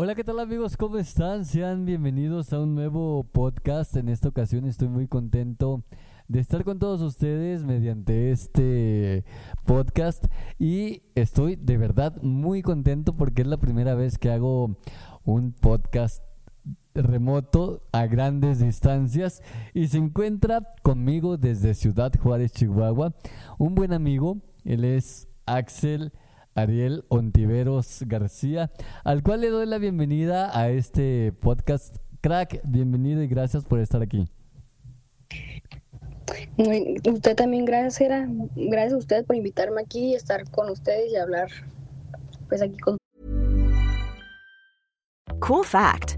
Hola, ¿qué tal amigos? ¿Cómo están? Sean bienvenidos a un nuevo podcast. En esta ocasión estoy muy contento de estar con todos ustedes mediante este podcast y estoy de verdad muy contento porque es la primera vez que hago un podcast remoto a grandes distancias y se encuentra conmigo desde Ciudad Juárez, Chihuahua, un buen amigo, él es Axel Ariel Ontiveros García, al cual le doy la bienvenida a este podcast. Crack, bienvenido y gracias por estar aquí. usted también, gracias, gracias a usted por invitarme aquí y estar con ustedes y hablar pues aquí con Cool fact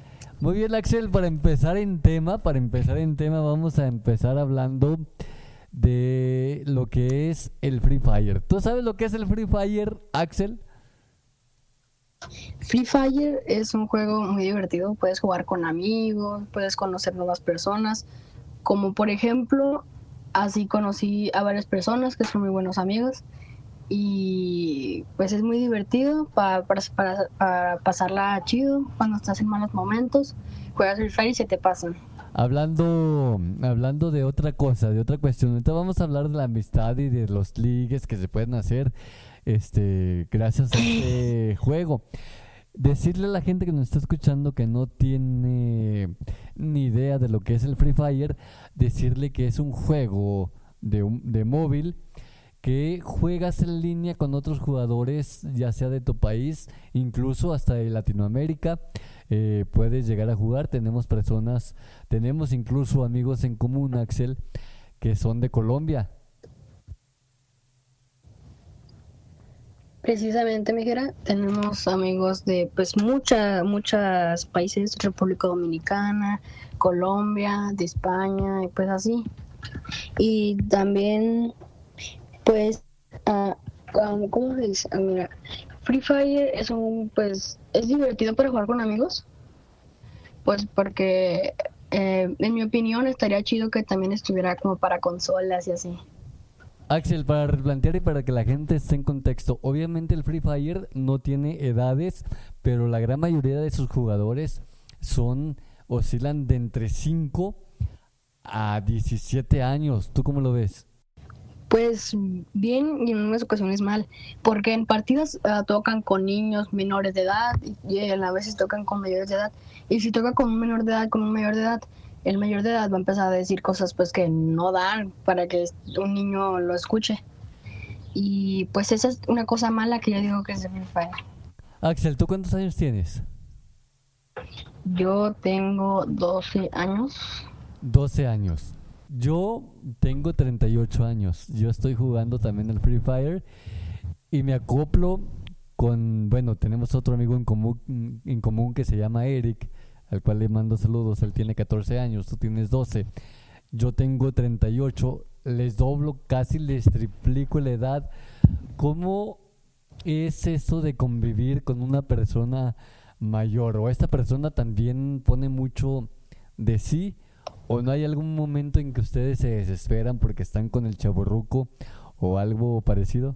Muy bien, Axel, para empezar en tema, para empezar en tema, vamos a empezar hablando de lo que es el Free Fire. ¿Tú sabes lo que es el Free Fire, Axel? Free Fire es un juego muy divertido, puedes jugar con amigos, puedes conocer nuevas personas, como por ejemplo, así conocí a varias personas que son muy buenos amigos y pues es muy divertido para, para, pasarla chido cuando estás en malos momentos. Juegas el Fire y se te pasan. Hablando, hablando de otra cosa, de otra cuestión, ahorita vamos a hablar de la amistad y de los ligues que se pueden hacer este, gracias a este juego. Decirle a la gente que nos está escuchando que no tiene ni idea de lo que es el Free Fire, decirle que es un juego de, de móvil que juegas en línea con otros jugadores, ya sea de tu país, incluso hasta de Latinoamérica, eh, puedes llegar a jugar. Tenemos personas, tenemos incluso amigos en común, Axel, que son de Colombia. Precisamente, Mijera, tenemos amigos de pues muchas muchos países, República Dominicana, Colombia, de España, y pues así. Y también pues, uh, ¿cómo se dice? Mira, Free Fire es un, pues, es divertido para jugar con amigos. Pues porque, eh, en mi opinión, estaría chido que también estuviera como para consolas y así. Axel, para replantear y para que la gente esté en contexto, obviamente el Free Fire no tiene edades, pero la gran mayoría de sus jugadores son, oscilan de entre 5 a 17 años. ¿Tú cómo lo ves? Pues bien y en unas ocasiones mal, porque en partidas ah, tocan con niños menores de edad y, a veces tocan con mayores de edad. Y si toca con un menor de edad, con un mayor de edad, el mayor de edad va a empezar a decir cosas pues que no dan para que un niño lo escuche. Y pues esa es una cosa mala que yo digo que es de Free Fire. Axel, ¿tú cuántos años tienes? Yo tengo 12 años. 12 años. Yo tengo 38 años. Yo estoy jugando también el Free Fire y me acoplo con, bueno, tenemos otro amigo en común, en común que se llama Eric, al cual le mando saludos. Él tiene 14 años, tú tienes 12. Yo tengo 38. Les doblo, casi les triplico la edad. ¿Cómo es eso de convivir con una persona mayor? ¿O esta persona también pone mucho de sí? ¿O no hay algún momento en que ustedes se desesperan porque están con el chaborruco o algo parecido?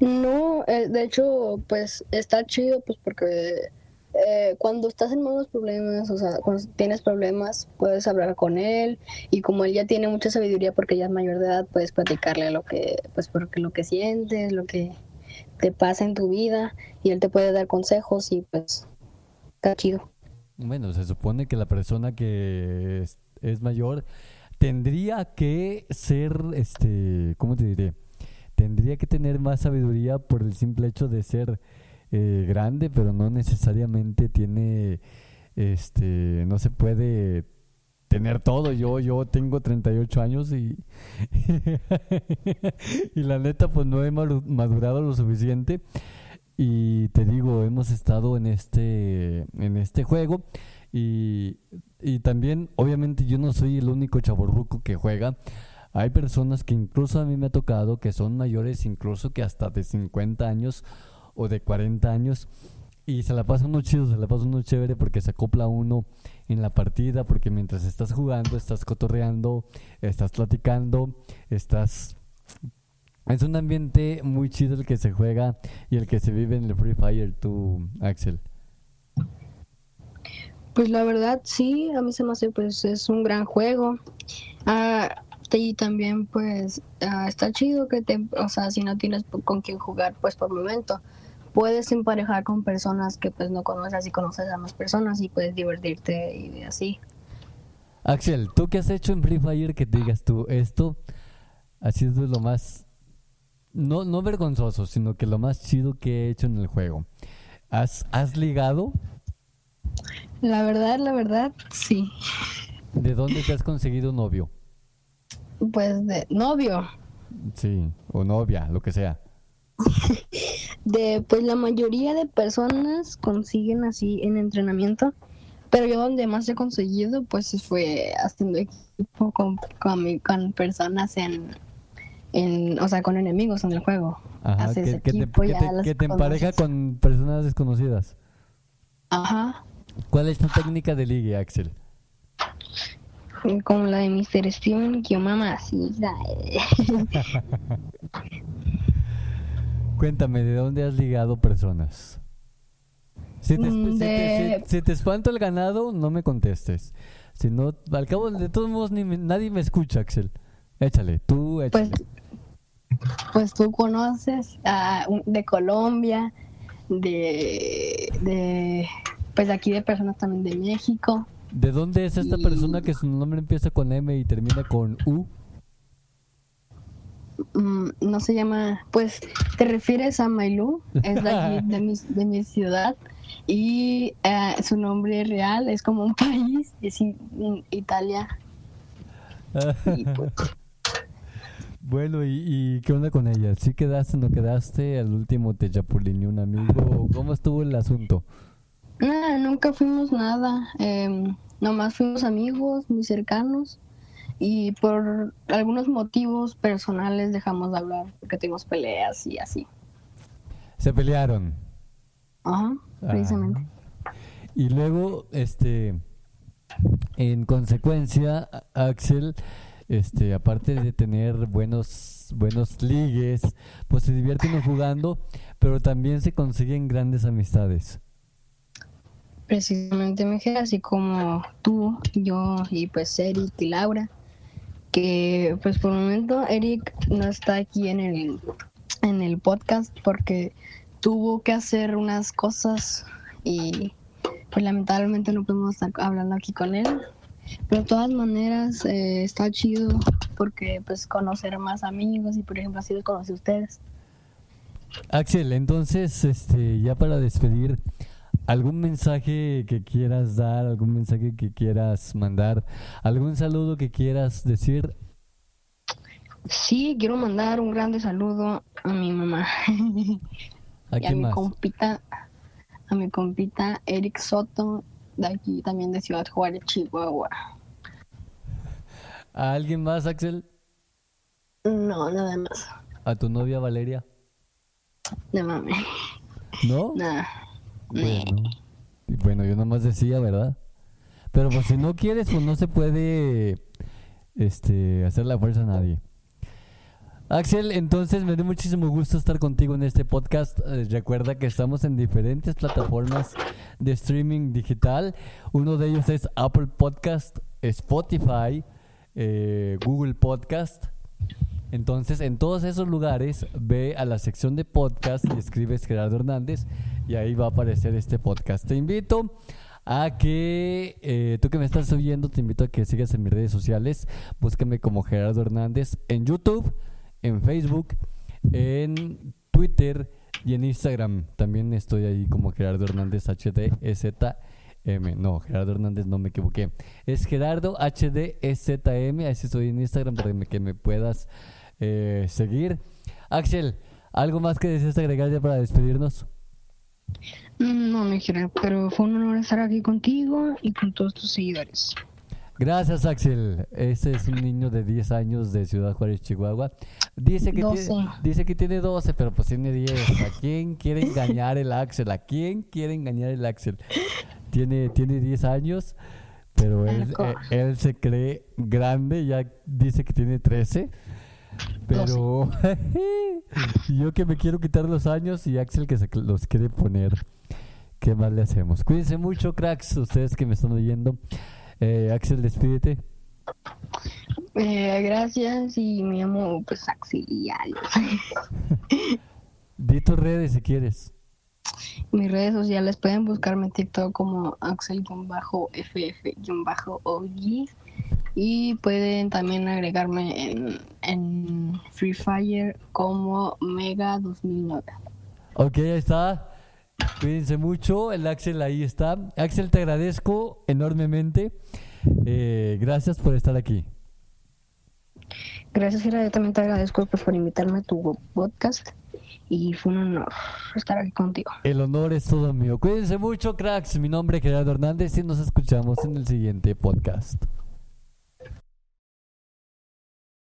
No, eh, de hecho, pues está chido, pues porque eh, cuando estás en malos problemas, o sea, cuando tienes problemas, puedes hablar con él y como él ya tiene mucha sabiduría porque ya es mayor de edad, puedes platicarle lo que, pues porque lo que sientes, lo que te pasa en tu vida y él te puede dar consejos y pues está chido. Bueno, se supone que la persona que es, mayor tendría que ser, este, ¿cómo te diré? Tendría que tener más sabiduría por el simple hecho de ser eh, grande, pero no necesariamente tiene, este, no se puede tener todo. Yo, yo tengo 38 años y, y la neta, pues no he madurado lo suficiente. Y te digo, hemos estado en este, en este juego y, y también, obviamente, yo no soy el único chaborruco que juega. Hay personas que incluso a mí me ha tocado que son mayores, incluso que hasta de 50 años o de 40 años. Y se la pasa uno chido, se la pasa uno chévere porque se acopla uno en la partida, porque mientras estás jugando, estás cotorreando, estás platicando, estás... Es un ambiente muy chido el que se juega y el que se vive en el Free Fire, tú, Axel. Pues la verdad sí, a mí se me hace pues es un gran juego. Ah, y también pues ah, está chido que te, o sea, si no tienes con quién jugar pues por momento, puedes emparejar con personas que pues no conoces y conoces a más personas y puedes divertirte y así. Axel, ¿tú qué has hecho en Free Fire que te digas tú esto ha sido lo más, no, no vergonzoso, sino que lo más chido que he hecho en el juego? ¿Has, has ligado? La verdad, la verdad, sí. ¿De dónde te has conseguido novio? Pues de novio, Sí, o novia, lo que sea. de pues la mayoría de personas consiguen así en entrenamiento, pero yo donde más he conseguido pues fue haciendo equipo con, con, con personas en, en, o sea, con enemigos en el juego. Ajá, Haces que, que te, que ya te- las que te empareja con personas desconocidas. Ajá, ¿Cuál es tu técnica de ligue, Axel? como la de Mr. Steven, que mamá, sí, Cuéntame, ¿de dónde has ligado personas? Si te, si te- si- si te espanto el ganado, no me contestes. Si no, al cabo, de todos modos, ni me- nadie me escucha, Axel. Échale, tú échale. pues, pues tú conoces de Colombia, de, de, pues aquí de personas también de México. ¿De dónde es esta y- persona que su nombre empieza con M y termina con U? Mm, no se llama, pues te refieres a Mailú, es de aquí, de mi, de mi ciudad, y eh, su nombre real es como un país, es Italia. Y, pues, Bueno, ¿y, y qué onda con ella? ¿Sí quedaste, no quedaste? ¿Al último te chapulineó un amigo? ¿Cómo estuvo el asunto? nada, nunca fuimos nada, em, nomás fuimos amigos muy cercanos y por algunos motivos personales dejamos de hablar porque tuvimos peleas y así. Se pelearon. Ajá, precisamente. Ah. Y luego, este, en consecuencia, Axel, este, aparte de tener buenos, buenos ligues, pues se divierte uno jugando, pero también se consiguen grandes amistades. precisamente Mejía, así como tú, yo y pues Eric y Laura, que pues por el momento Eric no está aquí en el, en el podcast porque tuvo que hacer unas cosas y pues lamentablemente no podemos estar hablando aquí con él. Pero de todas maneras eh, está chido porque pues conocer más amigos y por ejemplo así los conocí a ustedes. Axel, entonces, este, ya para despedir, ¿algún mensaje que quieras dar, algún mensaje que quieras mandar, algún saludo que quieras decir? Sí, quiero mandar un grande saludo a mi mamá. ¿A y a mi más? compita, a mi compita Eric Soto, de aquí también de Ciudad Juárez, Chihuahua. ¿A alguien más, Axel? No, nada más. ¿A tu novia Valeria? No mames. ¿No? Nada. Bueno, y bueno, yo nomás decía, ¿verdad? Pero pues si no quieres, pues no se puede este, hacer la fuerza a nadie. Axel, entonces me dio muchísimo gusto estar contigo en este podcast. Eh, recuerda que estamos en diferentes plataformas de streaming digital. Uno de ellos es Apple Podcast, Spotify, eh, Google Podcast. Entonces, en todos esos lugares, ve a la sección de podcast y escribes Gerardo Hernández y ahí va a aparecer este podcast. Te invito a que eh, tú que me estás oyendo, te invito a que sigas en mis redes sociales. Búscame como Gerardo Hernández en YouTube, en Facebook, en Twitter y en Instagram. También estoy ahí como Gerardo Hernández HDZM. No, Gerardo Hernández, no me equivoqué. Es Gerardo HDZM. Así estoy en Instagram para que me puedas eh, seguir. Axel, ¿algo más que deseas agregar ya para despedirnos? No, me quiero, pero fue un honor estar aquí contigo y con todos tus seguidores. Gracias, Axel. Este es un niño de 10 años de Ciudad Juárez, Chihuahua. Dice que, tiene, dice que tiene 12, pero pues tiene 10. ¿A quién quiere engañar el Axel? ¿A quién quiere engañar el Axel? Tiene, tiene 10 años, pero él, eh, él se cree grande, ya dice que tiene 13. Pero yo que me quiero quitar los años y Axel que se los quiere poner. ¿Qué más le hacemos? Cuídense mucho, cracks, ustedes que me están oyendo. Eh, Axel, despídete. Eh, gracias y me llamo pues Axel y Di tus redes si quieres. Mis redes sociales pueden buscarme en TikTok como Axel-FF-OG y pueden también agregarme en, en Free Fire como Mega 2009. Ok, ahí está. Cuídense mucho. El Axel ahí está. Axel, te agradezco enormemente. Eh, gracias por estar aquí. Gracias. Yo también te agradezco pues, por invitarme a tu podcast. Y fue un honor estar aquí contigo. El honor es todo mío. Cuídense mucho, cracks. Mi nombre es Gerardo Hernández y nos escuchamos en el siguiente podcast.